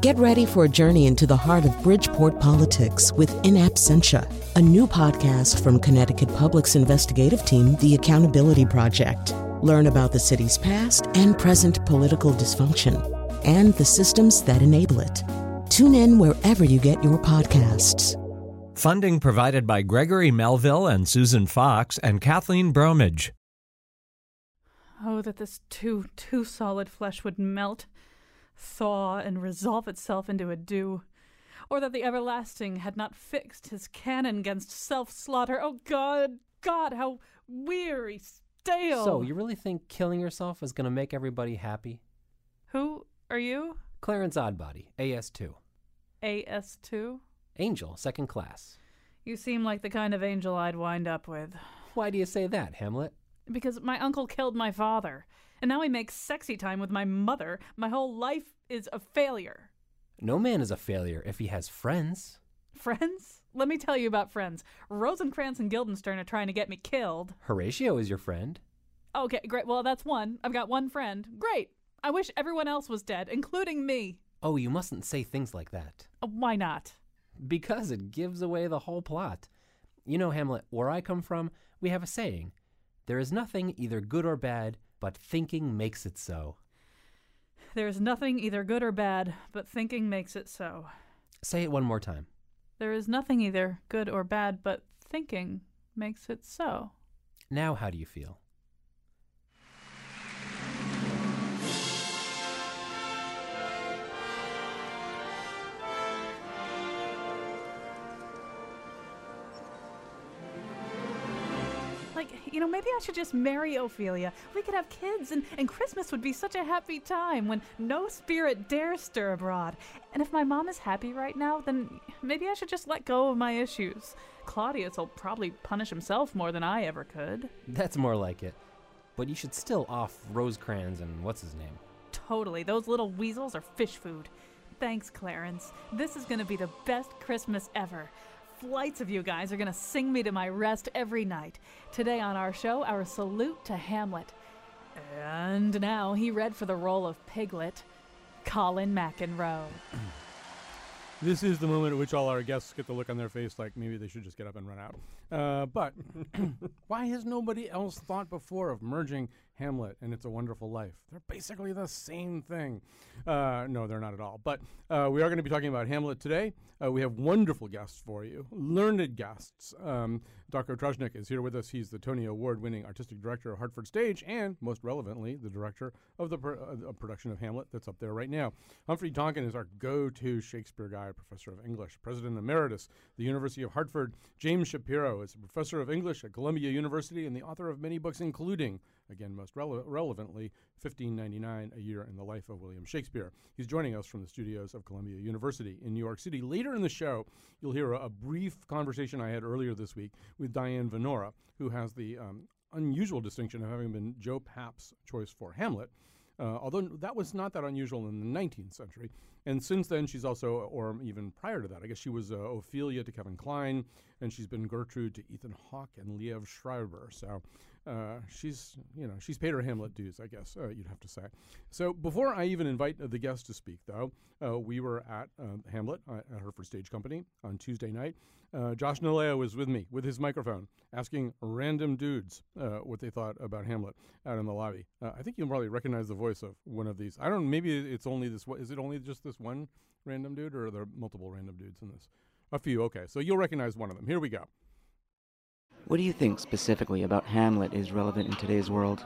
Get ready for a journey into the heart of Bridgeport politics with In Absentia, a new podcast from Connecticut Public's investigative team, The Accountability Project. Learn about the city's past and present political dysfunction and the systems that enable it. Tune in wherever you get your podcasts. Funding provided by Gregory Melville and Susan Fox and Kathleen Bromage. Oh, that this too, too solid flesh would melt thaw and resolve itself into a dew, or that the everlasting had not fixed his canon against self slaughter. Oh God, God, how weary, stale. So, you really think killing yourself is going to make everybody happy? Who are you? Clarence Odbody, AS2. AS2? Angel, second class. You seem like the kind of angel I'd wind up with. Why do you say that, Hamlet? Because my uncle killed my father. And now I make sexy time with my mother. My whole life is a failure. No man is a failure if he has friends. Friends? Let me tell you about friends. Rosencrantz and Guildenstern are trying to get me killed. Horatio is your friend. Okay, great. Well, that's one. I've got one friend. Great. I wish everyone else was dead, including me. Oh, you mustn't say things like that. Uh, why not? Because it gives away the whole plot. You know, Hamlet, where I come from, we have a saying there is nothing either good or bad but thinking makes it so. There is nothing either good or bad, but thinking makes it so. Say it one more time. There is nothing either good or bad, but thinking makes it so. Now, how do you feel? You know, maybe I should just marry Ophelia. We could have kids, and, and Christmas would be such a happy time when no spirit dares stir abroad. And if my mom is happy right now, then maybe I should just let go of my issues. Claudius will probably punish himself more than I ever could. That's more like it. But you should still off Rosecrans and what's his name? Totally. Those little weasels are fish food. Thanks, Clarence. This is going to be the best Christmas ever flights of you guys are going to sing me to my rest every night. Today on our show, our salute to Hamlet. And now he read for the role of Piglet, Colin McEnroe. This is the moment at which all our guests get the look on their face like maybe they should just get up and run out. Uh, but why has nobody else thought before of merging Hamlet and It's a Wonderful Life? They're basically the same thing. Uh, no, they're not at all. But uh, we are going to be talking about Hamlet today. Uh, we have wonderful guests for you, learned guests. Um, Dr. Tresnjak is here with us. He's the Tony Award winning artistic director of Hartford Stage and, most relevantly, the director of the uh, production of Hamlet that's up there right now. Humphrey Tonkin is our go to Shakespeare guy, professor of English, president emeritus, the University of Hartford. James Shapiro is a professor of English at Columbia University and the author of many books, including, again, most rele- relevantly, 1599, A Year in the Life of William Shakespeare. He's joining us from the studios of Columbia University in New York City. Later in the show, you'll hear a, a brief conversation I had earlier this week with Diane Venora, who has the um, unusual distinction of having been Joe Papp's choice for Hamlet. Uh, although that was not that unusual in the 19th century. And since then, she's also, or even prior to that, I guess she was uh, Ophelia to Kevin Kline, and she's been Gertrude to Ethan Hawke and Liev Schreiber. So uh, she's, you know, she's paid her Hamlet dues, I guess uh, you'd have to say. So before I even invite the guest to speak, though, uh, we were at uh, Hamlet at Hartford Stage Company on Tuesday night. Uh, Josh Nilaya was with me with his microphone, asking random dudes uh, what they thought about Hamlet out in the lobby. I think you'll probably recognize the voice of one of these. I don't. Maybe it's only this. Is it only just this one random dude, or are there multiple random dudes in this? A few. Okay, so you'll recognize one of them. Here we go. What do you think specifically about Hamlet is relevant in today's world?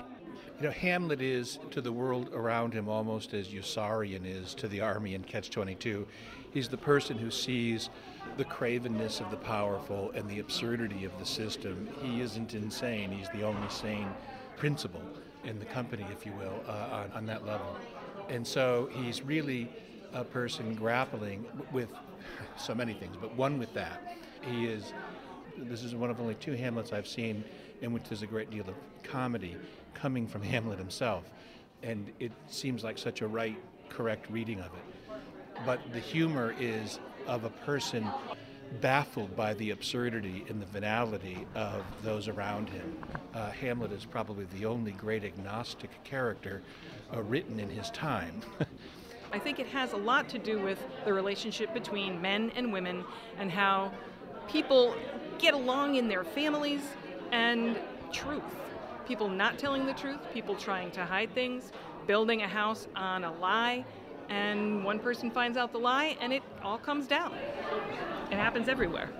You know, Hamlet is to the world around him almost as Yossarian is to the army in Catch 22. He's the person who sees the cravenness of the powerful and the absurdity of the system. He isn't insane, he's the only sane principle in the company, if you will, uh, on, on that level. And so he's really a person grappling with so many things, but one with that. He is this is one of only two Hamlets I've seen in which there's a great deal of comedy coming from Hamlet himself. And it seems like such a right, correct reading of it. But the humor is of a person baffled by the absurdity and the venality of those around him. Uh, Hamlet is probably the only great agnostic character uh, written in his time. I think it has a lot to do with the relationship between men and women and how people get along in their families and truth. People not telling the truth, people trying to hide things, building a house on a lie, and one person finds out the lie and it all comes down. It happens everywhere.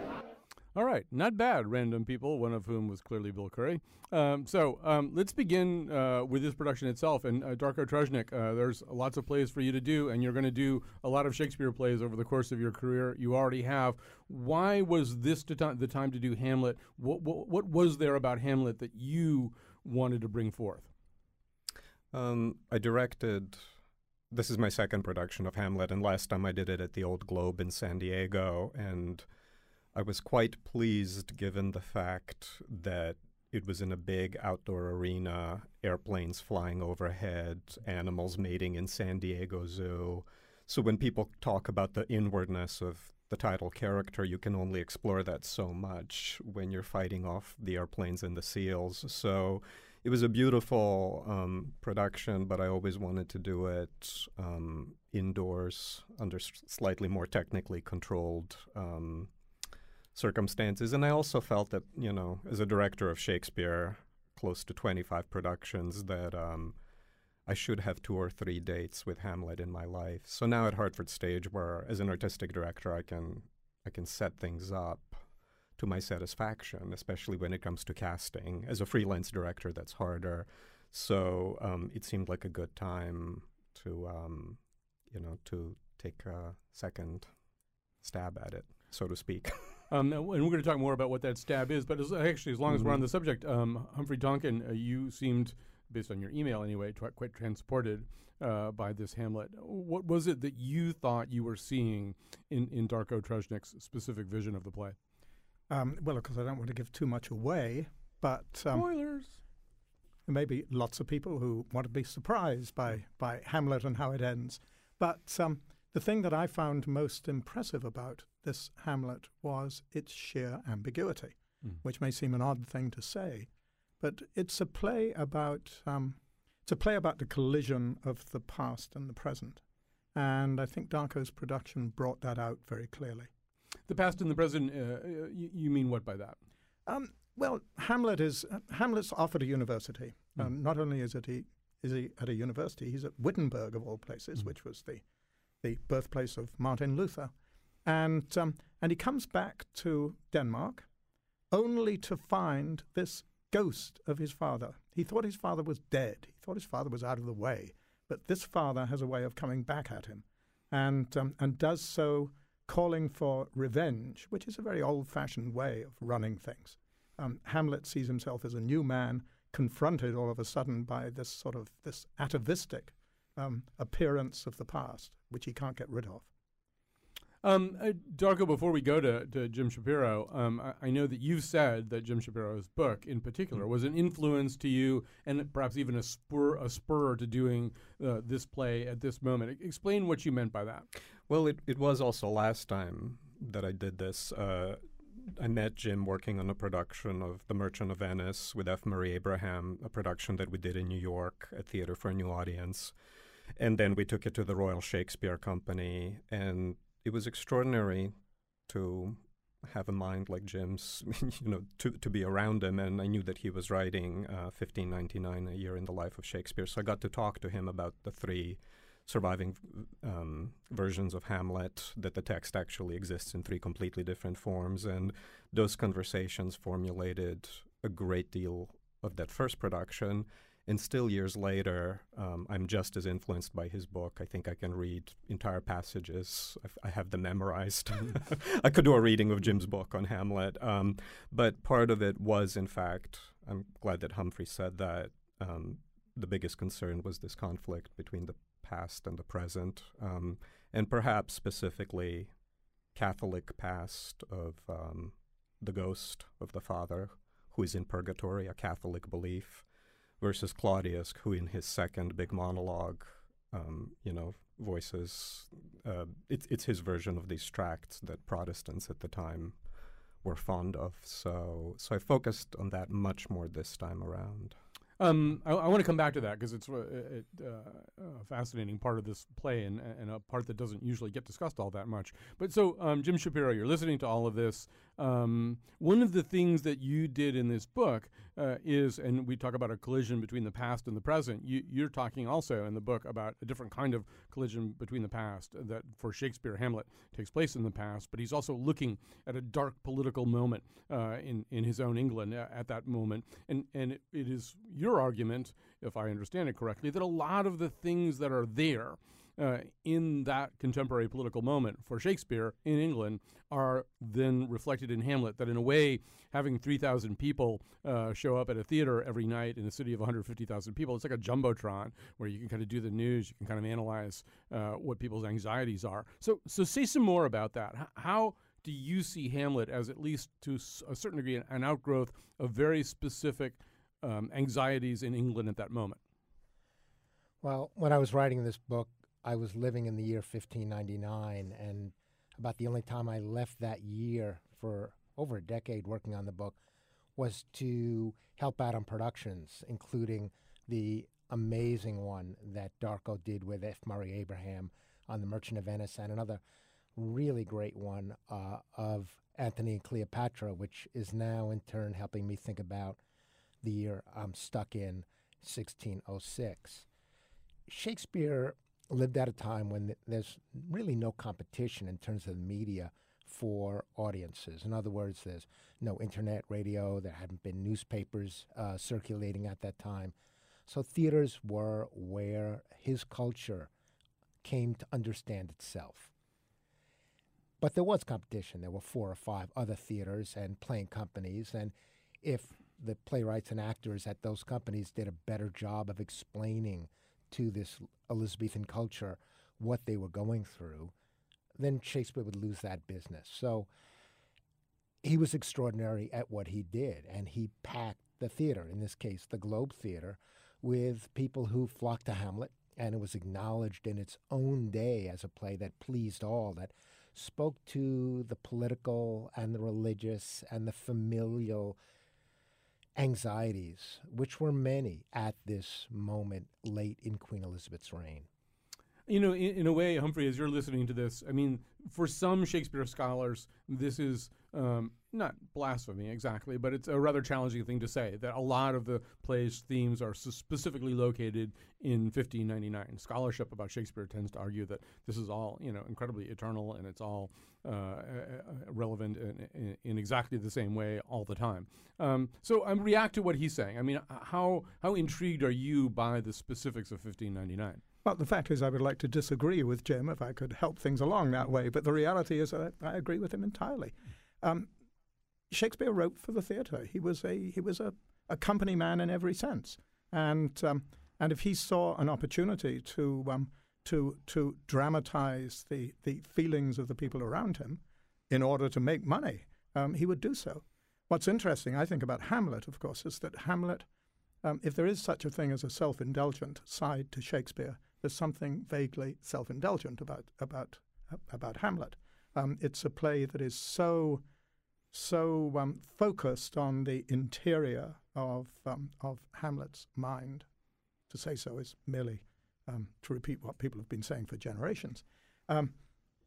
All right, not bad, random people, one of whom was clearly Bill Curry. Um, so um, let's begin uh, with this production itself. And uh, Darko Tresnjak, uh, there's lots of plays for you to do, and you're going to do a lot of Shakespeare plays over the course of your career. You already have. Why was this the time to do Hamlet? What, what, what was there about Hamlet that you wanted to bring forth? Um, I directed. This is my second production of Hamlet, and last time I did it at the Old Globe in San Diego, and I was quite pleased given the fact that it was in a big outdoor arena, airplanes flying overhead, animals mating in San Diego Zoo. So when people talk about the inwardness of the title character, you can only explore that so much when you're fighting off the airplanes and the seals. So it was a beautiful um, production, but I always wanted to do it um, indoors under slightly more technically controlled um, circumstances. And I also felt that, you know, as a director of Shakespeare, close to 25 productions, that um, I should have two or three dates with Hamlet in my life. So now at Hartford Stage, where as an artistic director, I can I can set things up to my satisfaction, especially when it comes to casting. As a freelance director, that's harder. So um, it seemed like a good time to, um, you know, to take a second stab at it, so to speak. Um, and we're going to talk more about what that stab is. But as, actually, as long as we're on Mhm. the subject, um, Humphrey Tonkin, uh, you seemed, based on your email anyway, tr- quite transported uh, by this Hamlet. What was it that you thought you were seeing in, in Darko Tresnjak's specific vision of the play? Um, well, of course, I don't want to give too much away, but um, Spoilers. there may be lots of people who want to be surprised by, by Hamlet and how it ends. But um, the thing that I found most impressive about this Hamlet was its sheer ambiguity, Mm. which may seem an odd thing to say, but it's a play about um, it's a play about the collision of the past and the present, and I think Darko's production brought that out very clearly. The past and the present, uh, you, you mean what by that? Um, well, Hamlet is uh, Hamlet's off at a university. Um, not only is it he is he at a university, he's at Wittenberg of all places, Mm. which was the the birthplace of Martin Luther, and um, and he comes back to Denmark, only to find this ghost of his father. He thought his father was dead. He thought his father was out of the way, but this father has a way of coming back at him, and um, and does so calling for revenge, which is a very old-fashioned way of running things. Um, Hamlet sees himself as a new man confronted all of a sudden by this sort of this atavistic um, appearance of the past, which he can't get rid of. Um, uh, Darko, before we go to, to Jim Shapiro, um, I, I know that you've said that Jim Shapiro's book, in particular, was an influence to you, and perhaps even a spur a spur to doing uh, this play at this moment. E- Explain what you meant by that. Well, it, it was also last time that I did this. Uh, I met Jim working on a production of The Merchant of Venice with F. Murray Abraham, a production that we did in New York at Theater for a New Audience. And then we took it to the Royal Shakespeare Company, and it was extraordinary to have a mind like Jim's, you know, to, to be around him. And I knew that he was writing uh, 1599, a year in the life of Shakespeare. So I got to talk to him about the three surviving um, versions of Hamlet, that the text actually exists in three completely different forms. And those conversations formulated a great deal of that first production. And still, years later, um, I'm just as influenced by his book. I think I can read entire passages. I've, I have them memorized. I could do a reading of Jim's book on Hamlet. Um, but part of it was, in fact, I'm glad that Humphrey said that. Um, the biggest concern was this conflict between the past and the present, um, and perhaps specifically Catholic past of um, the ghost of the father who is in purgatory, a Catholic belief, versus Claudius, who in his second big monologue, um, you know, voices. Uh, it's it's his version of these tracts that Protestants at the time were fond of. So so I focused on that much more this time around. Um, I, I want to come back to that because it's uh, it, uh, a fascinating part of this play and, and a part that doesn't usually get discussed all that much. But so, um, Jim Shapiro, you're listening to all of this. Um, one of the things that you did in this book uh, is, and we talk about a collision between the past and the present. You, you're talking also in the book about a different kind of collision between the past that for Shakespeare, Hamlet takes place in the past, but he's also looking at a dark political moment uh, in in his own England at that moment, and and it, it is your argument, if I understand it correctly, that a lot of the things that are there uh, in that contemporary political moment for Shakespeare in England are then reflected in Hamlet. That in a way, having 3,000 people uh, show up at a theater every night in a city of 150,000 people, it's like a jumbotron where you can kind of do the news, you can kind of analyze uh, what people's anxieties are. So, so say some more about that. How do you see Hamlet as at least to a certain degree an outgrowth of very specific um, anxieties in England at that moment? Well, when I was writing this book, I was living in the year 1599, and about the only time I left that year for over a decade working on the book was to help out on productions, including the amazing one that Darko did with F. Murray Abraham on The Merchant of Venice, and another really great one uh, of Antony and Cleopatra, which is now in turn helping me think about the year I'm stuck in, 1606. Shakespeare lived at a time when there's really no competition in terms of the media for audiences. In other words, there's no internet, radio, there hadn't been newspapers uh, circulating at that time. So theaters were where his culture came to understand itself. But there was competition. There were four or five other theaters and playing companies. And if the playwrights and actors at those companies did a better job of explaining to this Elizabethan culture what they were going through, then Shakespeare would lose that business. So he was extraordinary at what he did, and he packed the theater, in this case, the Globe Theater, with people who flocked to Hamlet, and it was acknowledged in its own day as a play that pleased all, that spoke to the political and the religious and the familial anxieties, which were many at this moment late in Queen Elizabeth's reign. You know, in, in, a way, Humphrey, as you're listening to this, I mean, for some Shakespeare scholars, this is um, not blasphemy exactly, but it's a rather challenging thing to say that a lot of the play's themes are specifically located in 1599. Scholarship about Shakespeare tends to argue that this is all, you know, incredibly eternal and it's all uh, uh, uh relevant in, in, exactly the same way all the time. Um, so I um, react to what he's saying. I mean, how how intrigued are you by the specifics of 1599? Well, the fact is, I would like to disagree with Jim if I could help things along that way. But the reality is, I, I agree with him entirely. Um, Shakespeare wrote for the theatre. He was a he was a, a company man in every sense, and um, and if he saw an opportunity to um, to to dramatize the the feelings of the people around him in order to make money, um, he would do so. What's interesting, I think, about Hamlet, of course, is that Hamlet, um, if there is such a thing as a self-indulgent side to Shakespeare, there's something vaguely self-indulgent about about about Hamlet. Um, it's a play that is so so um, focused on the interior of um, of Hamlet's mind. To say so is merely um, to repeat what people have been saying for generations. Um,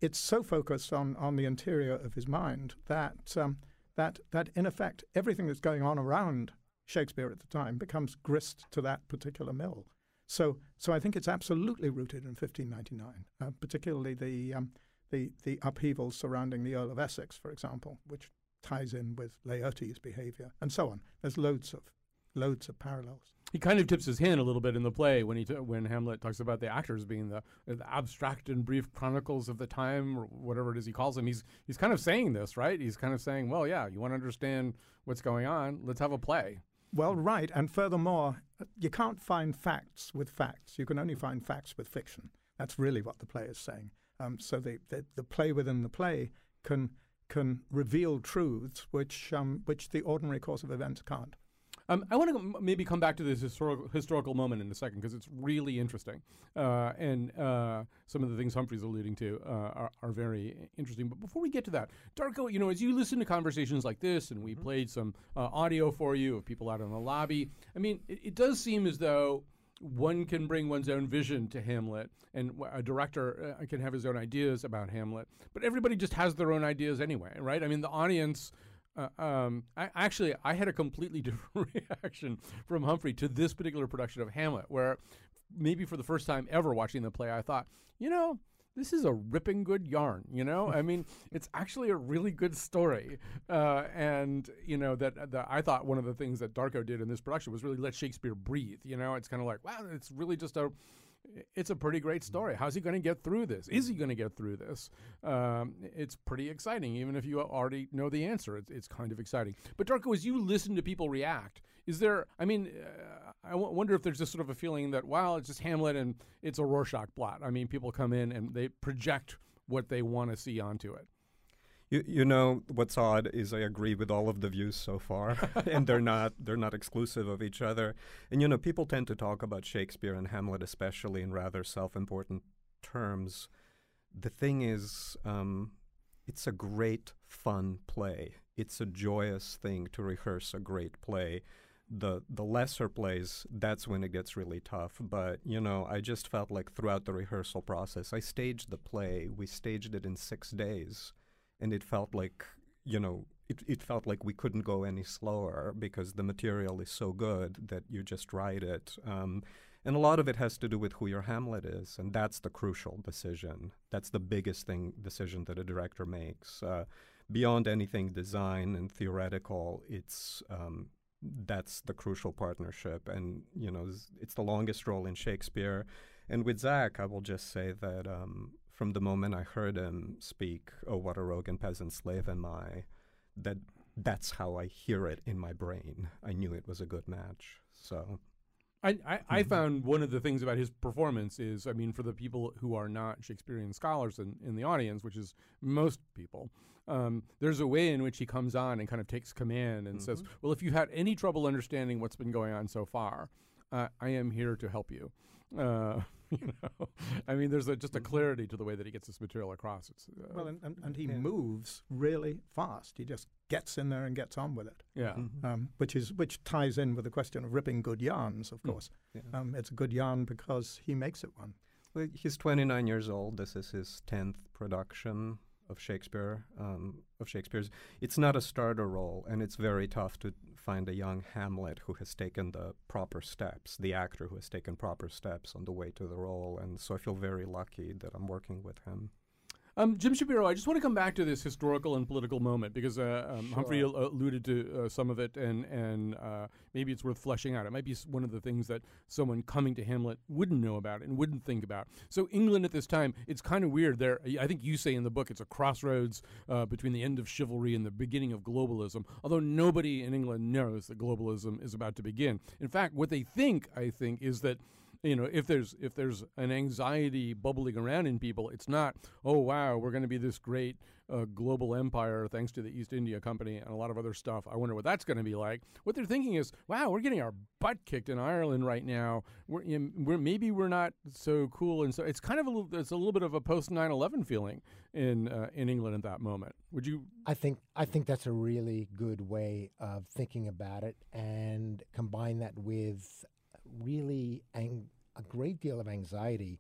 it's so focused on on the interior of his mind that um, that that in effect everything that's going on around Shakespeare at the time becomes grist to that particular mill. So, so I think it's absolutely rooted in 1599, uh, particularly the, um, the the upheavals surrounding the Earl of Essex, for example, which ties in with Laertes' behavior, and so on. There's loads of loads of parallels. He kind of tips his hand a little bit in the play when he t- when Hamlet talks about the actors being the, the, abstract and brief chronicles of the time, or whatever it is he calls them. He's he's kind of saying this, right? He's kind of saying, well, yeah, you want to understand what's going on? Let's have a play. Well, right, and furthermore, you can't find facts with facts. You can only find facts with fiction. That's really what the play is saying. Um, so the, the, the play within the play can can reveal truths which um, which the ordinary course of events can't. Um, I want to maybe come back to this historical historical moment in a second because it's really interesting, uh, and uh, some of the things Humphrey's alluding to uh, are, are, very interesting. But before we get to that, Darko, you know, as you listen to conversations like this, and we mm-hmm. played some uh, audio for you of people out in the lobby, I mean, it, it does seem as though one can bring one's own vision to Hamlet, and a director uh, can have his own ideas about Hamlet. But everybody just has their own ideas anyway, right? I mean, the audience uh, um, I, actually, I had a completely different reaction from Humphrey to this particular production of Hamlet, where maybe for the first time ever watching the play, I thought, you know, this is a ripping good yarn. You know, I mean, it's actually a really good story, uh, and you know that, that I thought one of the things that Darko did in this production was really let Shakespeare breathe. You know, it's kind of like, wow, it's really just a it's a pretty great story. How's he going to get through this? Is he going to get through this? Um, it's pretty exciting, even if you already know the answer. It's, it's, kind of exciting. But Darko, as you listen to people react, is there? I mean, uh, I w- wonder if there's just sort of a feeling that, wow, it's just Hamlet and it's a Rorschach blot. I mean, people come in and they project what they want to see onto it. You, you know what's odd is I agree with all of the views so far, and they're not they're not exclusive of each other. And you know people tend to talk about Shakespeare and Hamlet especially in rather self-important terms. The thing is, um, it's a great fun play. It's a joyous thing to rehearse a great play. The the lesser plays, that's when it gets really tough. But you know, I just felt like throughout the rehearsal process, I staged the play. We staged it in six days and it felt like you know it, it felt like we couldn't go any slower because the material is so good that you just write it. Um, and a lot of it has to do with who your Hamlet is, and that's the crucial decision. That's the biggest thing decision that a director makes. Uh, beyond anything design and theoretical, it's um, that's the crucial partnership, and you know it's the longest role in Shakespeare. And with Zach, I will just say that um, from the moment I heard him speak, "Oh, what a rogue and peasant slave am I," that that's how I hear it in my brain. I knew it was a good match. So. I, I, I, mm-hmm. found one of the things about his performance is, I mean, for the people who are not Shakespearean scholars in, in the audience, which is most people, um, there's a way in which he comes on and kind of takes command and mm-hmm. says, Well, if you've had any trouble understanding what's been going on so far, uh, I am here to help you. Uh, you know, I mean, there's a, just a mm-hmm. clarity to the way that he gets this material across. It's, uh, well, and, and, and he yeah. moves really fast. He just gets in there and gets on with it. Yeah, mm-hmm. um, which is which ties in with the question of ripping good yarns. Of mm. course, yeah. um, it's a good yarn because he makes it one. Well, he's 29 years old. This is his 10th production of Shakespeare. Um, of Shakespeare's, it's not a starter role, and it's very tough to find a young Hamlet who has taken the proper steps, the actor who has taken proper steps on the way to the role. And so I feel very lucky that I'm working with him. Um, Jim Shapiro, I just want to come back to this historical and political moment because uh, um, sure. Humphrey alluded to uh, some of it, and and uh, maybe it's worth fleshing out. It might be one of the things that someone coming to Hamlet wouldn't know about and wouldn't think about. So England at this time, it's kind of weird. There, I think you say in the book, it's a crossroads uh, between the end of chivalry and the beginning of globalism. Although nobody in England knows that globalism is about to begin. In fact, what they think, I think, is that you know if there's if there's an anxiety bubbling around in people it's not oh wow we're going to be this great uh, global empire thanks to the east india company and a lot of other stuff. I wonder what that's going to be like. What they're thinking is wow we're getting our butt kicked in ireland right now. We're, you know, we're maybe we're not so cool. And so it's kind of a little it's a little bit of a post 9-11 feeling in uh, in england at that moment. Would you i think i think that's a really good way of thinking about it and combine that with really ang- a great deal of anxiety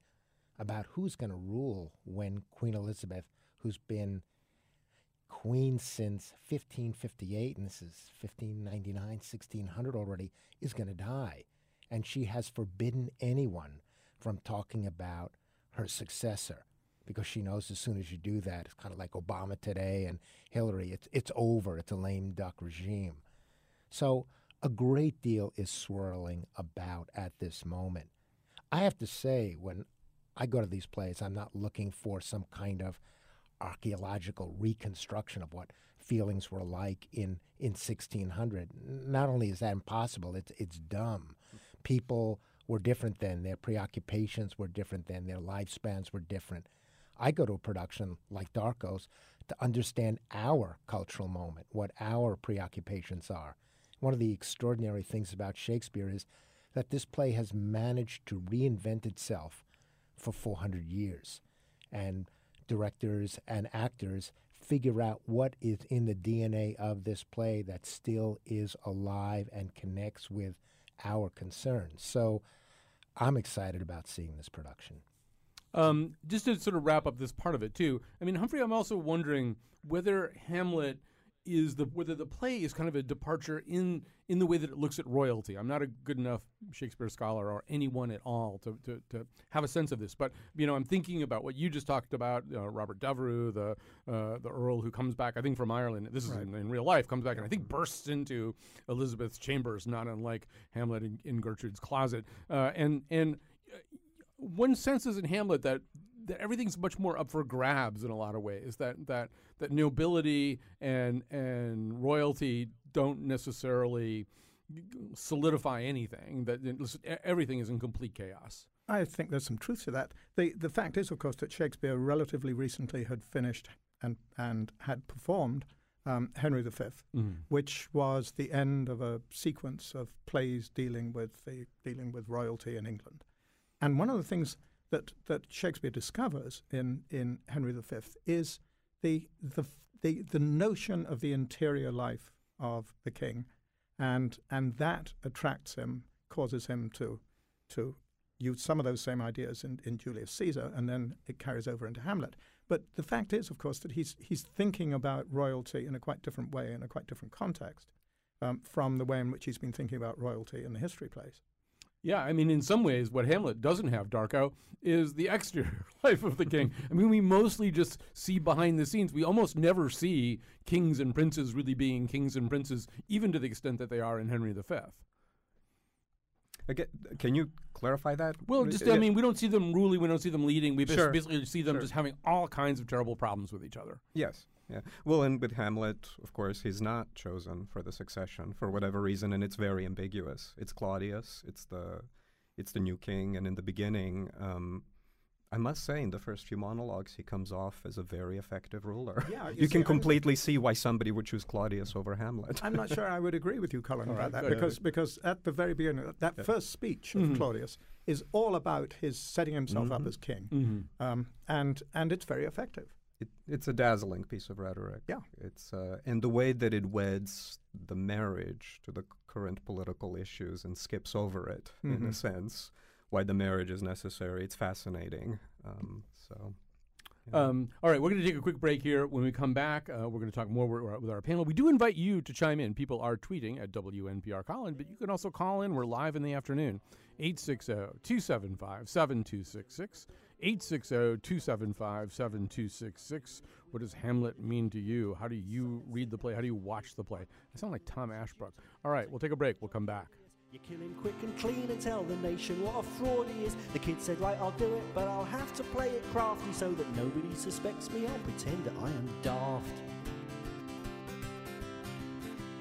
about who's going to rule when Queen Elizabeth, who's been queen since 1558, and this is 1599, 1600 already, is going to die. And she has forbidden anyone from talking about her successor because she knows as soon as you do that, it's kind of like Obama today and Hillary, it's, it's over. It's a lame duck regime. So a great deal is swirling about at this moment. I have to say, when I go to these plays, I'm not looking for some kind of archaeological reconstruction of what feelings were like in, in 1600. Not only is that impossible, it's, it's dumb. People were different then, their preoccupations were different then, their lifespans were different. I go to a production like Darko's to understand our cultural moment, what our preoccupations are. One of the extraordinary things about Shakespeare is that this play has managed to reinvent itself for 400 years. And directors and actors figure out what is in the DNA of this play that still is alive and connects with our concerns. So I'm excited about seeing this production. Um, just to sort of wrap up this part of it too. I mean, Humphrey, I'm also wondering whether Hamlet is the whether the play is kind of a departure in in the way that it looks at royalty. I'm not a good enough Shakespeare scholar or anyone at all to, to, to have a sense of this, but you know I'm thinking about what you just talked about. Uh, Robert Devereux, the uh, the Earl who comes back, I think from Ireland. This is right. in, in, real life, comes back and I think bursts into Elizabeth's chambers, not unlike Hamlet in, in Gertrude's closet, uh, and and uh, one senses in Hamlet that that everything's much more up for grabs in a lot of ways. That that that nobility and and royalty don't necessarily solidify anything. That everything is in complete chaos. I think there's some truth to that. The the fact is, of course, that Shakespeare relatively recently had finished and and had performed um, Henry V, mm. which was the end of a sequence of plays dealing with the dealing with royalty in England. And one of the things that, that Shakespeare discovers in, in Henry V is the, the, the, the notion of the interior life of the king, and, and that attracts him, causes him to, to use some of those same ideas in, in Julius Caesar, and then it carries over into Hamlet. But the fact is, of course, that he's, he's thinking about royalty in a quite different way, in a quite different context, um, from the way in which he's been thinking about royalty in the history plays. Yeah, I mean, in some ways, what Hamlet doesn't have, Darko, is the exterior life of the king. I mean, we mostly just see behind the scenes. We almost never see kings and princes really being kings and princes, even to the extent that they are in Henry V. Again, can you clarify that? Well, just I mean, we don't see them ruling, we don't see them leading. We sure. basically see them sure. just having all kinds of terrible problems with each other. Yes. Yeah. Well, and with Hamlet, of course, he's not chosen for the succession for whatever reason, and it's very ambiguous. It's Claudius. It's the, it's the new king, and in the beginning, um, I must say, in the first few monologues, he comes off as a very effective ruler. Yeah, you, you see, can completely see why somebody would choose Claudius over Hamlet. I'm not sure I would agree with you, Colin, about that because because at the very beginning, that yeah. first speech of mm-hmm. Claudius is all about his setting himself mm-hmm. up as king, mm-hmm. um, and and it's very effective. It, it's a dazzling piece of rhetoric. Yeah, it's uh, and the way that it weds the marriage to the current political issues and skips over it mm-hmm. in a mm-hmm. sense. Why the marriage is necessary. It's fascinating. Um, so. Um, all right, we're going to take a quick break here. When we come back, uh, we're going to talk more with, with our panel. We do invite you to chime in. People are tweeting at WNPR Colin, but you can also call in. We're live in the afternoon. 860 275 7266. 860 275 7266. What does Hamlet mean to you? How do you read the play? How do you watch the play? I sound like Tom Ashbrook. All right, we'll take a break. We'll come back. You kill him quick and clean and tell the nation what a fraud he is. The kid said, Right, I'll do it, but I'll have to play it crafty so that nobody suspects me. I'll pretend that I am daft.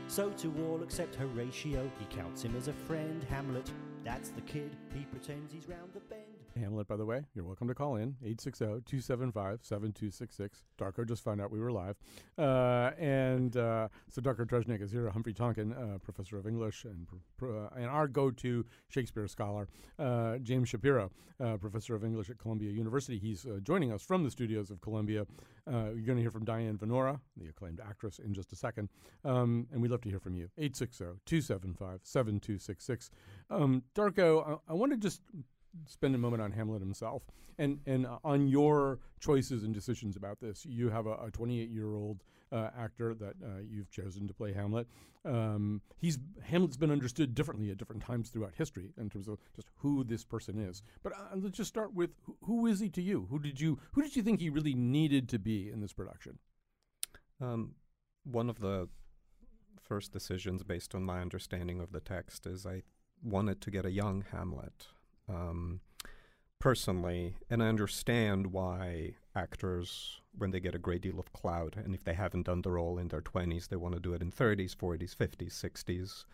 So to all except Horatio, he counts him as a friend. Hamlet, that's the kid, he pretends he's round the bend. Hamlet, by the way, you're welcome to call in 860 275 7266. Darko just found out we were live. Uh, and uh, so Darko Tresnjak is here, Humphrey Tonkin, uh, professor of English, and, uh, and our go to Shakespeare scholar, uh, James Shapiro, uh, professor of English at Columbia University. He's joining us from the studios of Columbia. you're going to hear from Diane Venora, the acclaimed actress, in just a second. Um, and we'd love to hear from you. 860 275 7266. Um, Darko, I, I want to just spend a moment on Hamlet himself and and uh, on your choices and decisions about this. You have a 28 year old uh, actor that uh, you've chosen to play Hamlet. Um, he's Hamlet's been understood differently at different times throughout history in terms of just who this person is. But uh, let's just start with who, who is he to you? Who did you who did you think he really needed to be in this production? Um, one of the first decisions based on my understanding of the text is I wanted to get a young Hamlet um, personally, and I understand why actors, when they get a great deal of clout, and if they haven't done the role in their 20s, they want to do it in 30s, 40s, 50s, 60s.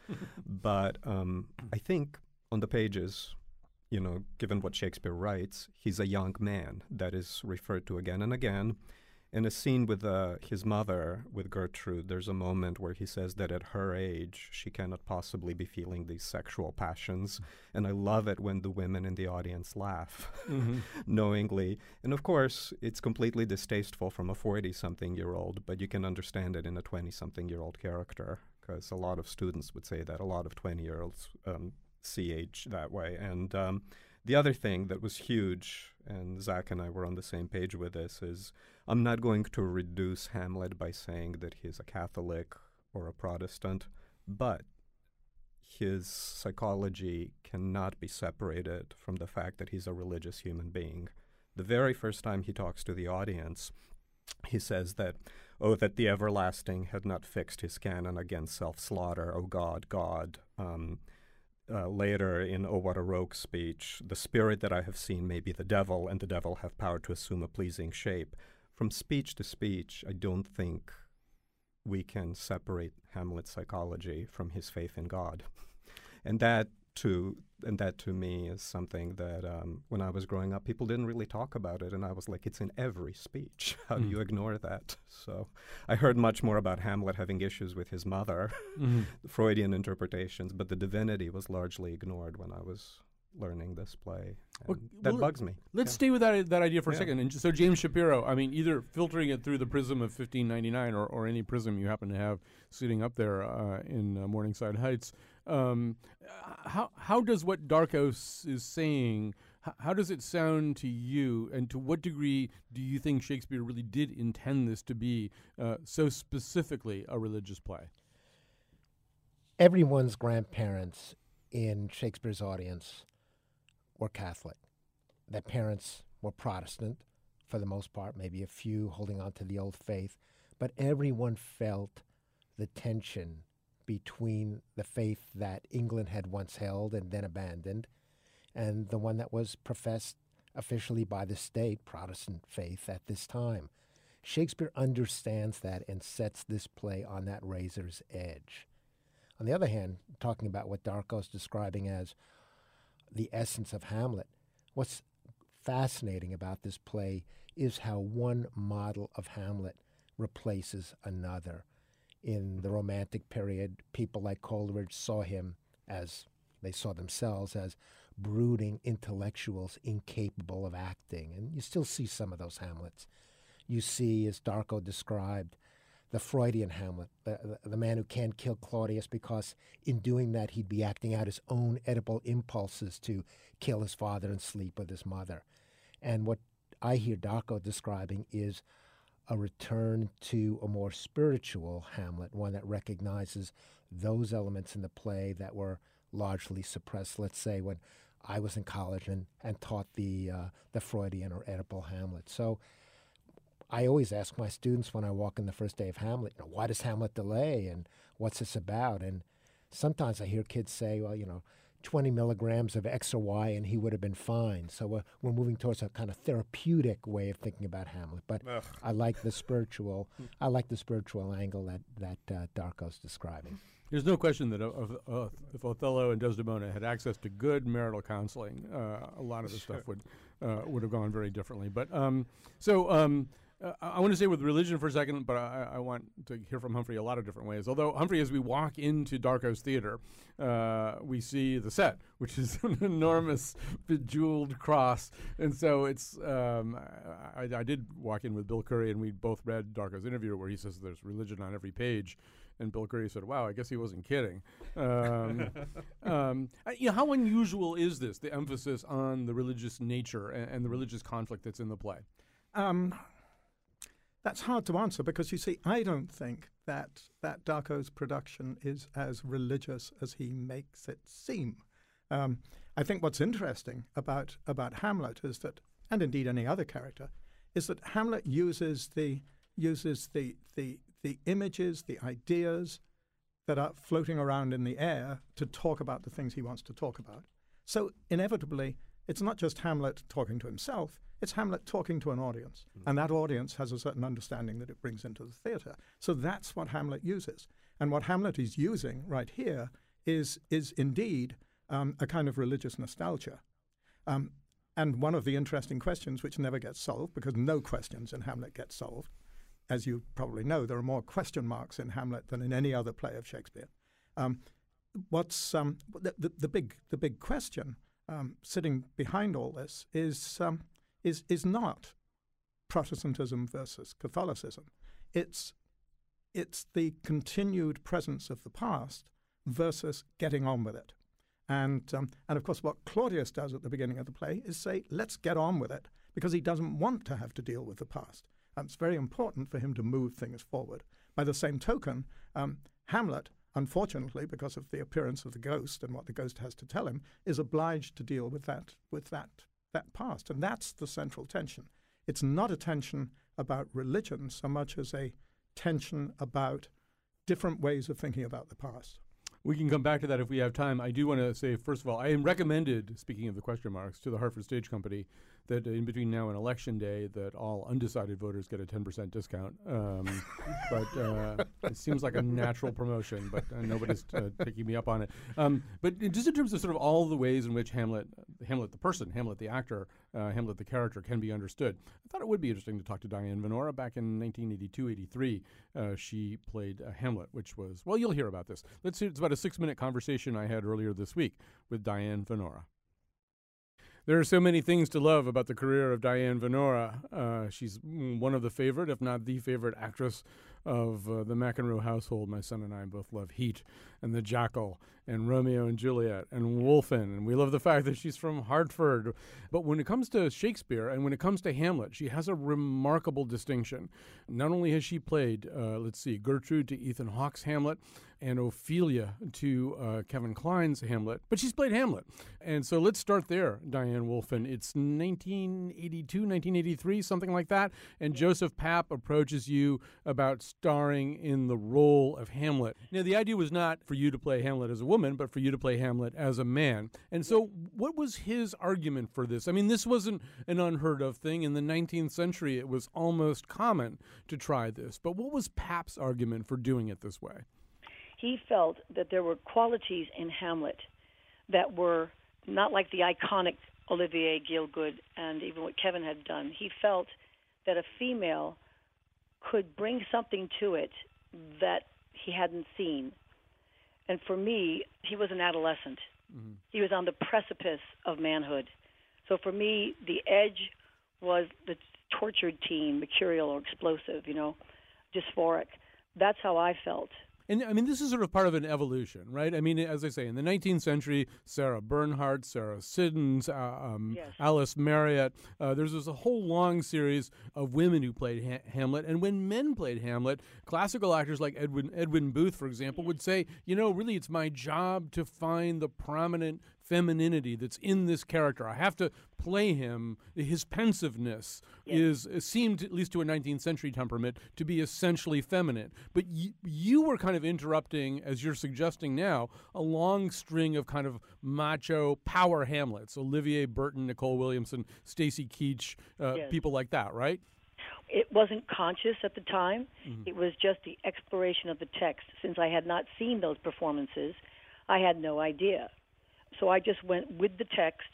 but um, I think on the pages, you know, given what Shakespeare writes, he's a young man that is referred to again and again. In a scene with uh, his mother, with Gertrude, there's a moment where he says that at her age, she cannot possibly be feeling these sexual passions. And I love it when the women in the audience laugh Mhm. knowingly. And of course, it's completely distasteful from a 40 something year old, but you can understand it in a 20 something year old character because a lot of students would say that. A lot of 20 year olds um, see age that way. And um, the other thing that was huge, and Zach and I were on the same page with this, is I'm not going to reduce Hamlet by saying that he's a Catholic or a Protestant, but his psychology cannot be separated from the fact that he's a religious human being. The very first time he talks to the audience, he says that, oh, that the everlasting had not fixed his canon against self slaughter, oh God, God. Um, uh, later in Oh What a Rogue speech, the spirit that I have seen may be the devil, and the devil have power to assume a pleasing shape. From speech to speech, I don't think we can separate Hamlet's psychology from his faith in God. and that to and that to me is something that um, when I was growing up, people didn't really talk about it, and I was like, it's in every speech. How do Mm. you ignore that? So I heard much more about Hamlet having issues with his mother, Mhm. Freudian interpretations, but the divinity was largely ignored when I was learning this play. Well, that well, bugs me. Let's Yeah. stay with that that idea for a Yeah. second. And so James Shapiro, I mean, either filtering it through the prism of 1599 or, or any prism you happen to have sitting up there uh, in uh, Morningside Heights, um, how how does what Darkos is saying? h- How does it sound to you, and to what degree do you think Shakespeare really did intend this to be uh, so specifically a religious play? everyone's grandparents in Shakespeare's audience were Catholic. Their parents were Protestant for the most part, maybe a few holding on to the old faith, but everyone felt the tension between the faith that England had once held and then abandoned and the one that was professed officially by the state, Protestant faith, at this time. Shakespeare understands that and sets this play on that razor's edge. On the other hand, talking about what Darko's describing as the essence of Hamlet, what's fascinating about this play is how one model of Hamlet replaces another. In the Romantic period, people like Coleridge saw him as they saw themselves as brooding intellectuals incapable of acting. And you still see some of those Hamlets. You see, as Darko described, the Freudian Hamlet, the, the, man who can't kill Claudius because in doing that he'd be acting out his own Oedipal impulses to kill his father and sleep with his mother. And what I hear Darko describing is a return to a more spiritual Hamlet, one that recognizes those elements in the play that were largely suppressed. Let's say when I was in college and, and taught the uh, the Freudian or Oedipal Hamlet. So I always ask my students when I walk in the first day of Hamlet, you know, why does Hamlet delay and what's this about? And sometimes I hear kids say, well, you know, 20 milligrams of X or Y and he would have been fine. So we're, we're moving towards a kind of therapeutic way of thinking about Hamlet. But Ugh. I like the spiritual, I like the spiritual angle that, that uh, Darko's describing. There's no question that uh, uh, if Othello and Desdemona had access to good marital counseling, uh, a lot of the stuff would uh, would have gone very differently. But um, so um, uh, I want to stay with religion for a second, but I, I want to hear from Humphrey a lot of different ways. Although Humphrey, as we walk into Darko's theater, uh, we see the set, which is an enormous bejeweled cross, and so it's. Um, I, I did walk in with Bill Curry, and we both read Darko's interview where he says there's religion on every page. And Bill Curry said, "Wow, I guess he wasn't kidding." Um, um, you know, how unusual is this? The emphasis on the religious nature and, and the religious conflict that's in the play. Um, that's hard to answer because you see, I don't think that that Darko's production is as religious as he makes it seem. Um, I think what's interesting about about Hamlet is that, and indeed any other character, is that Hamlet uses the uses the the the images, the ideas that are floating around in the air to talk about the things he wants to talk about. So inevitably, it's not just Hamlet talking to himself, it's Hamlet talking to an audience. And that audience has a certain understanding that it brings into the theater. So that's what Hamlet uses. And what Hamlet is using right here is, is indeed um, a kind of religious nostalgia. Um, and one of the interesting questions, which never gets solved, because no questions in Hamlet get solved, as you probably know, there are more question marks in Hamlet than in any other play of Shakespeare. Um, what's um, the, the, the, big the big question um, sitting behind all this is um, is is not Protestantism versus Catholicism. It's it's the continued presence of the past versus getting on with it. And, um, and of course, what Claudius does at the beginning of the play is say, let's get on with it, because he doesn't want to have to deal with the past. It's very important for him to move things forward. By the same token, um, Hamlet, unfortunately, because of the appearance of the ghost and what the ghost has to tell him, is obliged to deal with that, with that, that past. And that's the central tension. It's not a tension about religion so much as a tension about different ways of thinking about the past. We can come back to that if we have time. I do want to say, first of all, I am recommended, speaking of the question marks, to the Hartford Stage Company that in between now and election day that all undecided voters get a 10% discount. Um, but uh, it seems like a natural promotion, but uh, nobody's uh, taking me up on it. Um, but just in terms of sort of all the ways in which Hamlet, Hamlet the person, Hamlet the actor, uh, Hamlet the character can be understood, I thought it would be interesting to talk to Diane Venora. Back in 1982-83, uh, she played uh, Hamlet, which was, well, you'll hear about this. Let's see, it's about a six-minute conversation I had earlier this week with Diane Venora. There are so many things to love about the career of Diane Venora. Uh, she's one of the favorite, if not the favorite, actress of uh, the McEnroe household. My son and I both love Heat and The Jackal and Romeo and Juliet and Wolfen. And we love the fact that she's from Hartford. But when it comes to Shakespeare and when it comes to Hamlet, she has a remarkable distinction. Not only has she played, uh, let's see, Gertrude to Ethan Hawke's Hamlet and Ophelia to uh, Kevin Kline's Hamlet, but she's played Hamlet. And so let's start there, Diane Wolfen. It's 1982, 1983, something like that. And Joseph Papp approaches you about starring in the role of Hamlet. Now, the idea was not for you to play Hamlet as a woman, but for you to play Hamlet as a man. And so, what was his argument for this? I mean, this wasn't an unheard of thing. In the 19th century, it was almost common to try this. But what was Papp's argument for doing it this way? he felt that there were qualities in Hamlet that were not like the iconic Olivier Gielgud and even what Kevin had done. He felt that a female could bring something to it that he hadn't seen. And for me, he was an adolescent. Mm-hmm. He was on the precipice of manhood. So for me, the edge was the tortured teen, mercurial or explosive, you know, dysphoric. That's how I felt. And I mean, this is sort of part of an evolution, right? I mean, as I say, in the 19th century, Sarah Bernhardt, Sarah Siddons, uh, um, yes. Alice Marriott, uh, there's, a whole long series of women who played ha- Hamlet. And when men played Hamlet, classical actors like Edwin, Edwin Booth, for example, would say, you know, really, it's my job to find the prominent femininity that's in this character. I have to play him. His pensiveness yes. is seemed, at least to a 19th century temperament, to be essentially feminine. But y- you were kind of interrupting, as you're suggesting now, a long string of kind of macho power Hamlets: Olivier Burton, Nicol Williamson, Stacy Keach, uh, yes. people like that, right? It wasn't conscious at the time. Mm-hmm. It was just the exploration of the text. Since I had not seen those performances, I had no idea. So I just went with the text.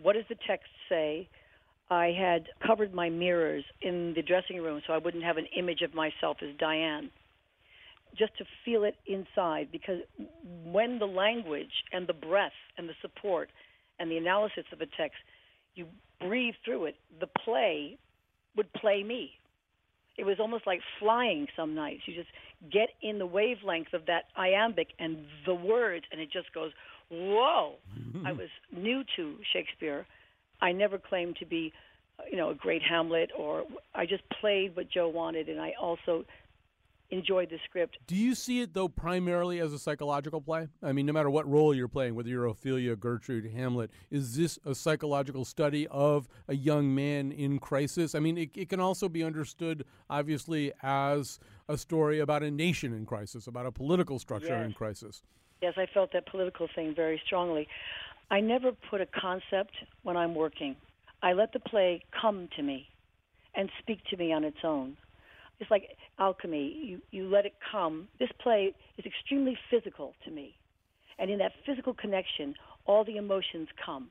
What does the text say? I had covered my mirrors in the dressing room so I wouldn't have an image of myself as Diane, just to feel it inside. Because when the language and the breath and the support and the analysis of a text, you breathe through it, the play would play me. It was almost like flying some nights. You just get in the wavelength of that iambic and the words, and it just goes whoa, mm-hmm. I was new to Shakespeare. I never claimed to be, you know, a great Hamlet, or I just played what Joe wanted, and I also enjoyed the script. Do you see it though primarily as a psychological play? I mean, no matter what role you're playing, whether you're Ophelia, Gertrude, Hamlet, is this a psychological study of a young man in crisis? I mean, it, it can also be understood, obviously, as a story about a nation in crisis, about a political structure yes. in crisis. Yes, I felt that political thing very strongly. I never put a concept when I'm working. I let the play come to me and speak to me on its own. It's like alchemy. You, you let it come. This play is extremely physical to me. And in that physical connection, all the emotions come.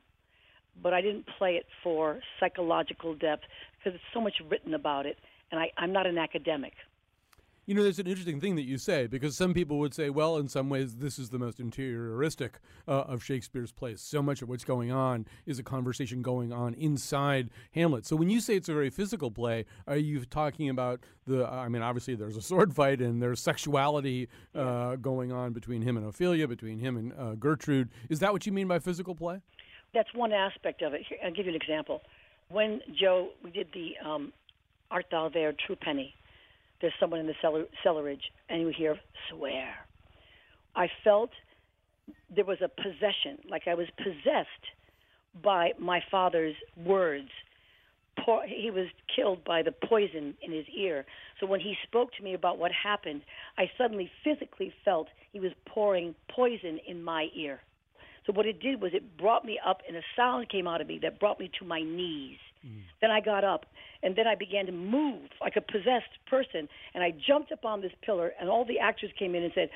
but I didn't play it for psychological depth because it's so much written about it, and I, I'm not an academic. You know, there's an interesting thing that you say because some people would say, well, in some ways, this is the most interioristic uh, of Shakespeare's plays. So much of what's going on is a conversation going on inside Hamlet. So when you say it's a very physical play, are you talking about the? I mean, obviously, there's a sword fight and there's sexuality uh, going on between him and Ophelia, between him and uh, Gertrude. Is that what you mean by physical play? That's one aspect of it. Here, I'll give you an example. When Joe, we did the um, Art Thou There, True Penny there's someone in the cellar, cellarage, and you hear swear. I felt there was a possession, like I was possessed by my father's words. He was killed by the poison in his ear. So when he spoke to me about what happened, I suddenly physically felt he was pouring poison in my ear. So what it did was it brought me up, and a sound came out of me that brought me to my knees. Mm. Then I got up, and then I began to move like a possessed person, and I jumped up on this pillar, and all the actors came in and said,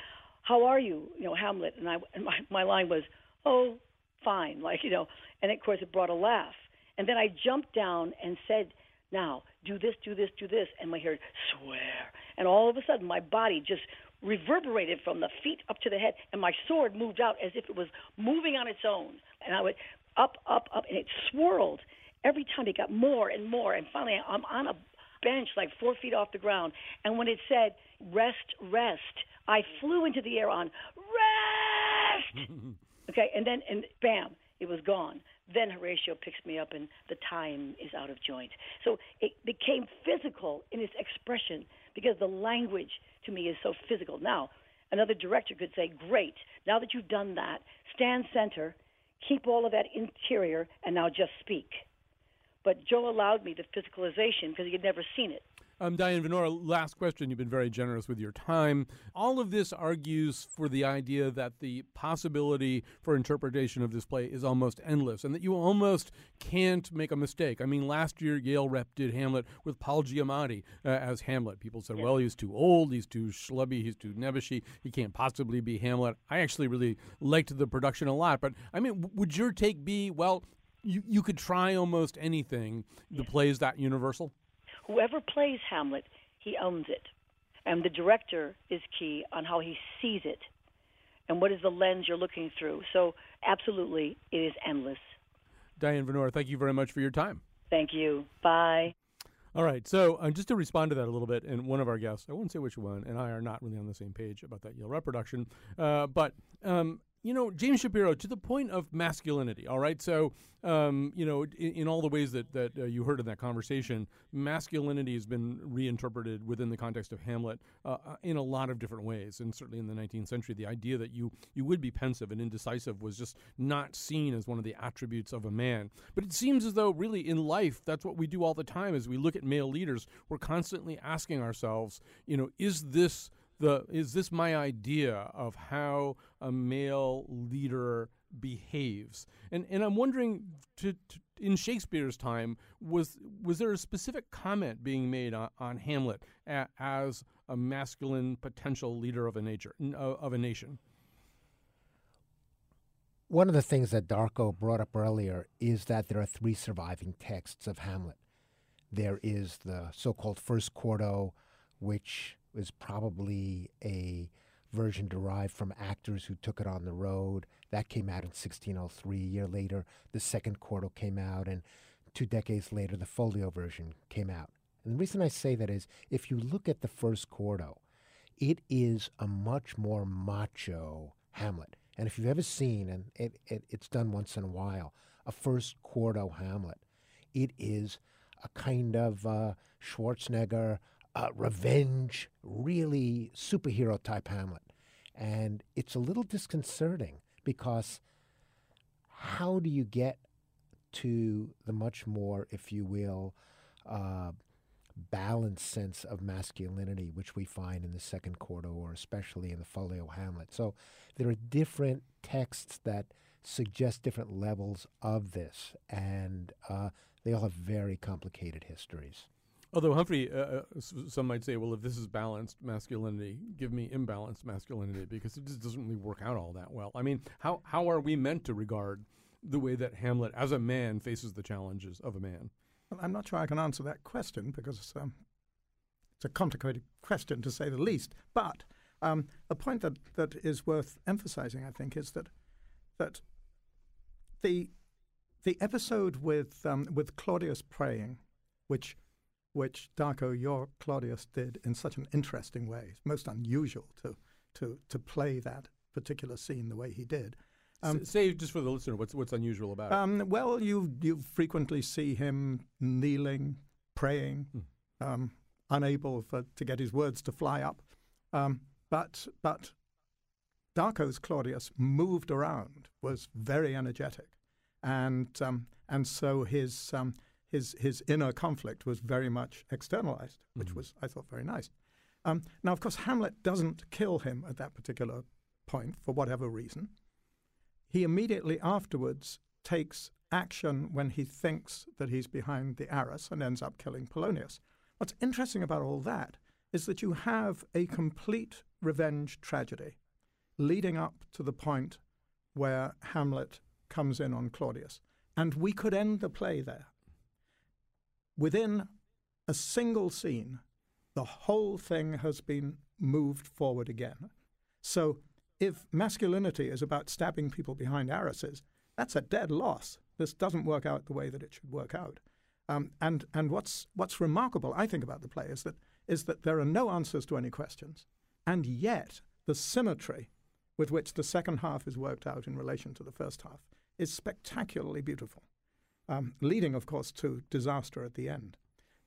"How are you?" You know, Hamlet, and I, and my my line was, "Oh, fine," like you know, and of course it brought a laugh. And then I jumped down and said, "Now do this, do this, do this," and I heard swear, and all of a sudden my body just reverberated from the feet up to the head, and my sword moved out as if it was moving on its own, and I went up, up, up, and it swirled every time it got more and more. And finally, I'm on a bench like four feet off the ground. And when it said, rest, rest, I flew into the air on, rest! okay, and then, and bam, it was gone. Then Horatio picks me up, and the time is out of joint. So it became physical in its expression because the language to me is so physical. Now, another director could say, Great, now that you've done that, stand center, keep all of that interior, and now just speak. But Joe allowed me the physicalization because he had never seen it. Um, Diane Venora, last question. You've been very generous with your time. All of this argues for the idea that the possibility for interpretation of this play is almost endless and that you almost can't make a mistake. I mean, last year Yale rep did Hamlet with Paul Giamatti uh, as Hamlet. People said, well, he's too old, he's too schlubby, he's too nebbishy, he can't possibly be Hamlet. I actually really liked the production a lot. But I mean, would your take be, well, you, you could try almost anything. The play is that universal? Whoever plays Hamlet, he owns it. And the director is key on how he sees it and what is the lens you're looking through. So, absolutely, it is endless. Diane Venora, thank you very much for your time. Thank you. Bye. All right. So, uh, just to respond to that a little bit, and one of our guests, I won't say which one, and I are not really on the same page about that Yale Rep production, uh, but um, you know, James Shapiro, to the point of masculinity, all right? So, um, you know, in, in, all the ways that, that uh, you heard in that conversation, masculinity has been reinterpreted within the context of Hamlet uh, uh in a lot of different ways. And certainly in the 19th century, the idea that you, you would be pensive and indecisive was just not seen as one of the attributes of a man. But it seems as though, really, in life, that's what we do all the time as we look at male leaders. We're constantly asking ourselves, you know, is this the is this my idea of how a male leader behaves. And and i'm wondering to, to, in shakespeare's time was was there a specific comment being made on, on hamlet a, as a masculine potential leader of a nature of a nation? One of the things that darko brought up earlier is that there are three surviving texts of hamlet. There is the so-called first quarto which is probably a version derived from actors who took it on the road. That came out in 1603. A year later, the second quarto came out, and two decades later, the folio version came out. And the reason I say that is if you look at the first quarto, it is a much more macho Hamlet. And if you've ever seen, and it, it, it's done once in a while, a first quarto Hamlet, it is a kind of uh, Schwarzenegger, uh, revenge, really superhero type Hamlet. And it's a little disconcerting because how do you get to the much more, if you will, uh, balanced sense of masculinity, which we find in the second quarto or especially in the folio Hamlet? So there are different texts that suggest different levels of this, and uh, they all have very complicated histories. Although Humphrey, uh, uh some might say, well, if this is balanced masculinity, give me imbalanced masculinity because it just doesn't really work out all that well. I mean, how how are we meant to regard the way that Hamlet, as a man, faces the challenges of a man? Well, I'm not sure I can answer that question because um, it's a complicated question to say the least. But um, a point that, that is worth emphasizing, I think, is that that the the episode with um, with Claudius praying, which which Darko, your Claudius, did in such an interesting way. It's most unusual to to to play that particular scene the way he did. Um, say just for the listener, what's what's unusual about um, it? Well, you you frequently see him kneeling, praying, hmm. um, unable for, to get his words to fly up. Um, but but Darko's Claudius moved around, was very energetic, and um, and so his um, his his inner conflict was very much externalized, which mm-hmm. was I thought very nice. Um, now, of course, Hamlet doesn't kill him at that particular point for whatever reason. He immediately afterwards takes action when he thinks that he's behind the arras and ends up killing Polonius. What's interesting about all that is that you have a complete revenge tragedy leading up to the point where Hamlet comes in on Claudius. And we could end the play there. Within a single scene, the whole thing has been moved forward again. So if masculinity is about stabbing people behind arrases, that's a dead loss. This doesn't work out the way that it should work out. Um, and and what's what's remarkable, I think, about the play is that is that there are no answers to any questions, and yet the symmetry with which the second half is worked out in relation to the first half is spectacularly beautiful, um, leading, of course, to disaster at the end.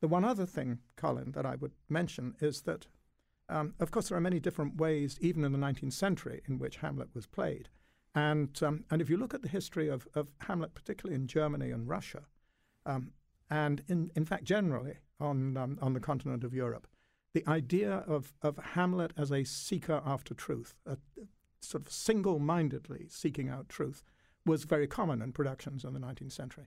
The one other thing, Colin, that I would mention is that, um, of course, there are many different ways, even in the 19th century, in which Hamlet was played. And, um, and if you look at the history of, of Hamlet, particularly in Germany and Russia, um, and in, in fact, generally on, um, on the continent of Europe, the idea of, of Hamlet as a seeker after truth, a, sort of single mindedly seeking out truth, was very common in productions in the 19th century.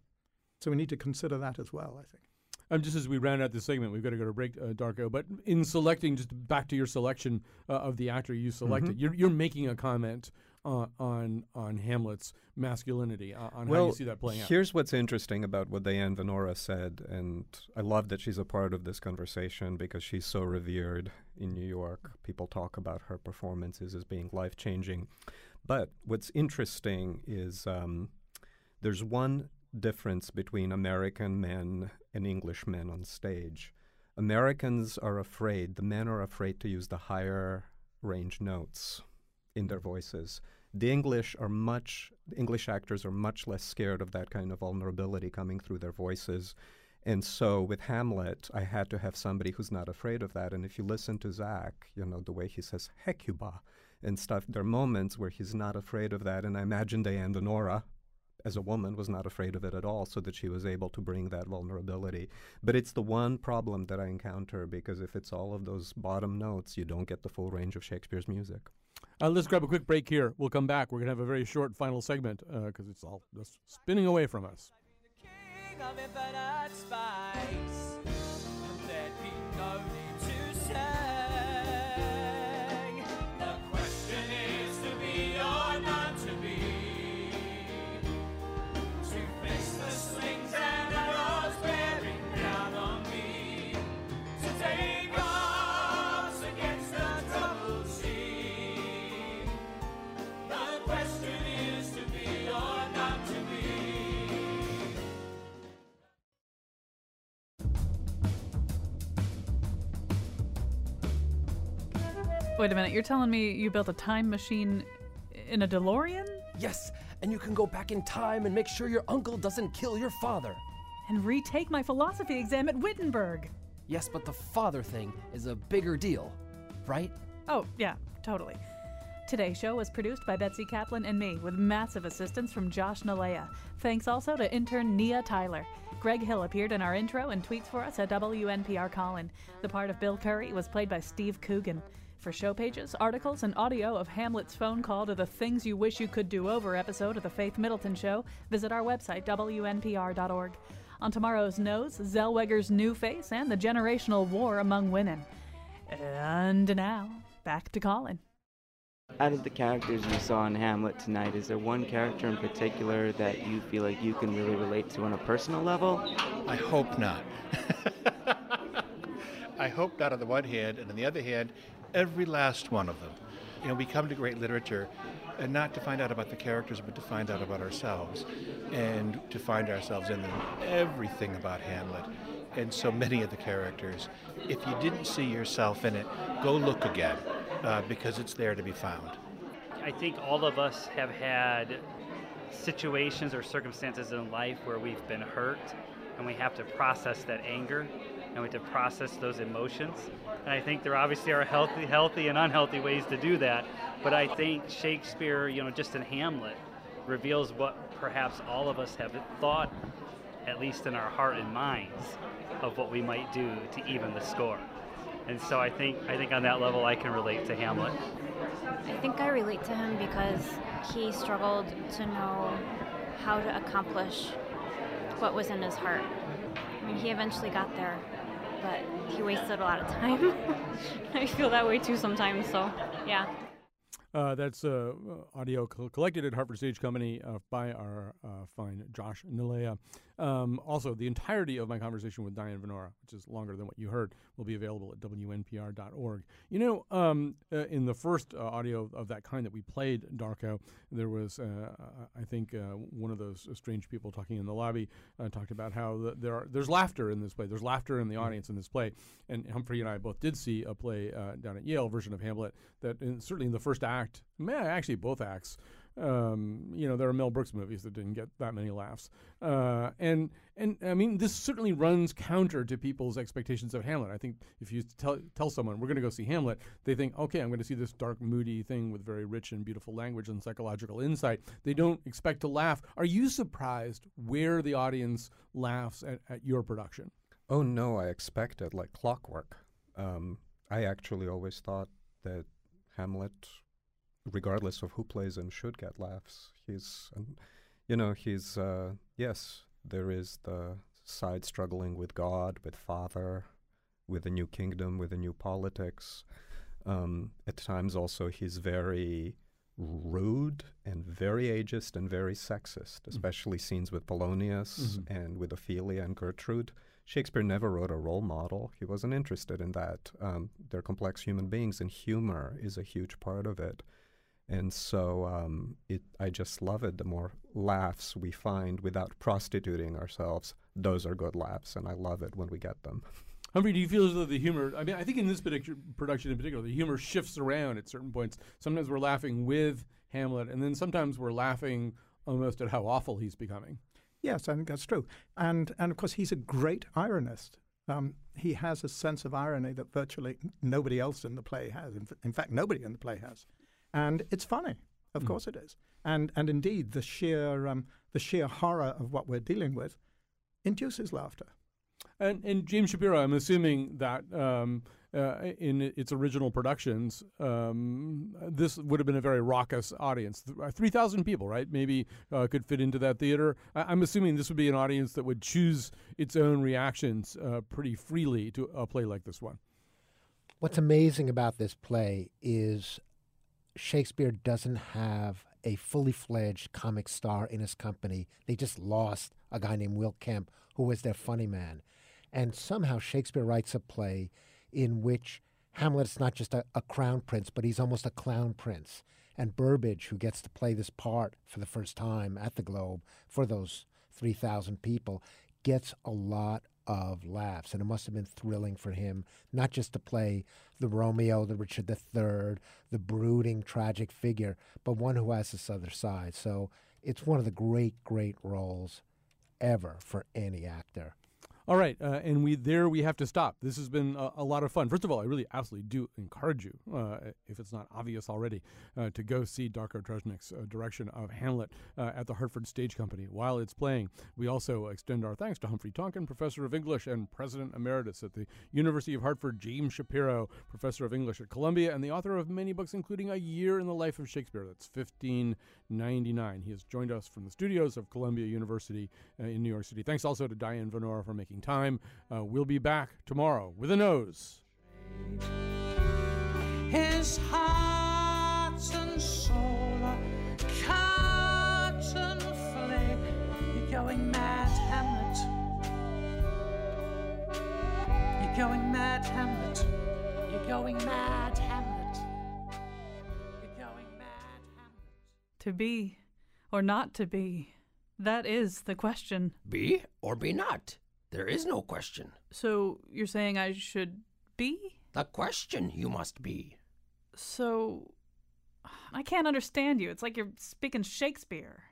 So we need to consider that as well, I think. Um, just as we round out this segment, we've got to go to break, uh, Darko. But in selecting, just back to your selection uh, of the actor you selected, mm-hmm. you're, you're making a comment uh, on on Hamlet's masculinity, uh, on well, how you see that playing out. Here's what's interesting about what Diane Venora said, and I love that she's a part of this conversation because she's so revered in New York. People talk about her performances as being life changing. But what's interesting is um, there's one difference between American men and English men on stage. Americans are afraid, the men are afraid to use the higher range notes in their voices the English are much English actors are much less scared of that kind of vulnerability coming through their voices. And so with Hamlet, I had to have somebody who's not afraid of that. And if you listen to Zach, you know, the way he says Hecuba and stuff, there are moments where he's not afraid of that. And I imagine Diane Venora, as a woman, was not afraid of it at all, so that she was able to bring that vulnerability. But it's the one problem that I encounter because if it's all of those bottom notes, you don't get the full range of Shakespeare's music. Uh, let's grab a quick break here. We'll come back. We're going to have a very short final segment because uh, it's all just spinning away from us. Wait a minute, you're telling me you built a time machine in a DeLorean? Yes, and you can go back in time and make sure your uncle doesn't kill your father. And retake my philosophy exam at Wittenberg. Yes, but the father thing is a bigger deal, right? Oh, yeah, totally. Today's show was produced by Betsy Kaplan and me, with massive assistance from Josh Nilaya. Thanks also to intern Nia Tyler. Greg Hill appeared in our intro and tweets for us at WNPR Colin. The part of Bill Curry was played by Steve Coogan. For show pages, articles, and audio of Hamlet's phone call to the Things You Wish You Could Do Over episode of The Faith Middleton Show, visit our website, WNPR.org. On tomorrow's Nose, Zellweger's new face and the generational war among women. And now, back to Colin. out of the characters you saw in Hamlet tonight, is there one character in particular that you feel like you can really relate to on a personal level? I hope not. I hope not on the one hand, and on the other hand, every last one of them. You know, we come to great literature and not to find out about the characters, but to find out about ourselves and to find ourselves in them. Everything about Hamlet and so many of the characters. If you didn't see yourself in it, go look again uh, because it's there to be found. I think all of us have had situations or circumstances in life where we've been hurt and we have to process that anger and we have to process those emotions. And I think there obviously are healthy, healthy and unhealthy ways to do that. But I think Shakespeare, you know, just in Hamlet, reveals what perhaps all of us have thought, at least in our heart and minds, of what we might do to even the score. And so I think I think on that level I can relate to Hamlet. I think I relate to him because he struggled to know how to accomplish what was in his heart. I mean, he eventually got there, but he wasted a lot of time. I feel that way too sometimes, so yeah. Uh, that's uh, audio collected at Hartford Stage Company uh, by our uh, fine Josh Nilaya. Um, also, the entirety of my conversation with Diane Venora, which is longer than what you heard, will be available at WNPR.org. You know, um, uh, in the first uh, audio of that kind that we played, Darko, there was, uh, I think, one of those strange people talking in the lobby talked about how the, there are, there's laughter in this play. There's laughter in the audience in this play. And Humphrey and I both did see a play down at Yale, version of Hamlet, that in, certainly in the first act, actually both acts, um, you know, there are Mel Brooks movies that didn't get that many laughs, uh, and and I mean, this certainly runs counter to people's expectations of Hamlet. I think if you tell tell someone we're going to go see Hamlet, they think, okay, I'm going to see this dark, moody thing with very rich and beautiful language and psychological insight. They don't expect to laugh. Are you surprised where the audience laughs at, at your production? Oh no, I expected like clockwork. Um, I actually always thought that Hamlet regardless of who plays him, should get laughs. He's, you know, he's, uh, yes, there is the side struggling with God, with Father, with a new kingdom, with a new politics. Um, at times, also, he's very rude and very ageist and very sexist, mm. especially mm. scenes with Polonius mm-hmm. and with Ophelia and Gertrude. Shakespeare never wrote a role model. He wasn't interested in that. Um, they're complex human beings, and humor is a huge part of it. And so um, it, I just love it. The more laughs we find without prostituting ourselves, those are good laughs, and I love it when we get them. Humphrey, do you feel as though the humor? I mean, I think in this production in particular, the humor shifts around at certain points. Sometimes we're laughing with Hamlet, and then sometimes we're laughing almost at how awful he's becoming. Yes, I think that's true. And and of course, he's a great ironist. Um, he has a sense of irony that virtually nobody else in the play has. In, f- in fact, nobody in the play has and it's funny. Of mm. course it is. And and indeed, the sheer um, the sheer horror of what we're dealing with induces laughter. And and James Shapiro, I'm assuming that um, uh, in its original productions, um, this would have been a very raucous audience. Uh, three thousand people, right? Maybe uh, could fit into that theater. I- am assuming this would be an audience that would choose its own reactions uh, pretty freely to a play like this one. What's amazing about this play is Shakespeare doesn't have a fully fledged comic star in his company. They just lost a guy named Will Kemp, who was their funny man. And somehow Shakespeare writes a play in which Hamlet is not just a, a crown prince, but he's almost a clown prince. And Burbage, who gets to play this part for the first time at the Globe for those 3,000 people, gets a lot of laughs. And it must have been thrilling for him, not just to play the Romeo, the Richard III, the brooding, tragic figure, but one who has this other side. So it's one of the great, great roles ever for any actor. All right, uh, and we there we have to stop. This has been a, a, lot of fun. First of all, I really absolutely do encourage you, uh, if it's not obvious already, uh, to go see Darko Tresnjak's uh, direction of Hamlet uh, at the Hartford Stage Company while it's playing. We also extend our thanks to Humphrey Tonkin, professor of English and president emeritus at the University of Hartford, James Shapiro, professor of English at Columbia, and the author of many books, including A Year in the Life of Shakespeare. That's 1599. He has joined us from the studios of Columbia University uh, in New York City. Thanks also to Diane Venora for making time. Uh, we'll be back tomorrow with a nose. His heart's and soul, a cotton fillet. You're going mad, Hamlet. You're going mad, Hamlet. You're going mad, Hamlet. You're going mad. Hamlet. To be or not to be? That is the question. Be or be not. There is no question. So you're saying I should be? The question you must be. So I can't understand you. It's like you're speaking Shakespeare.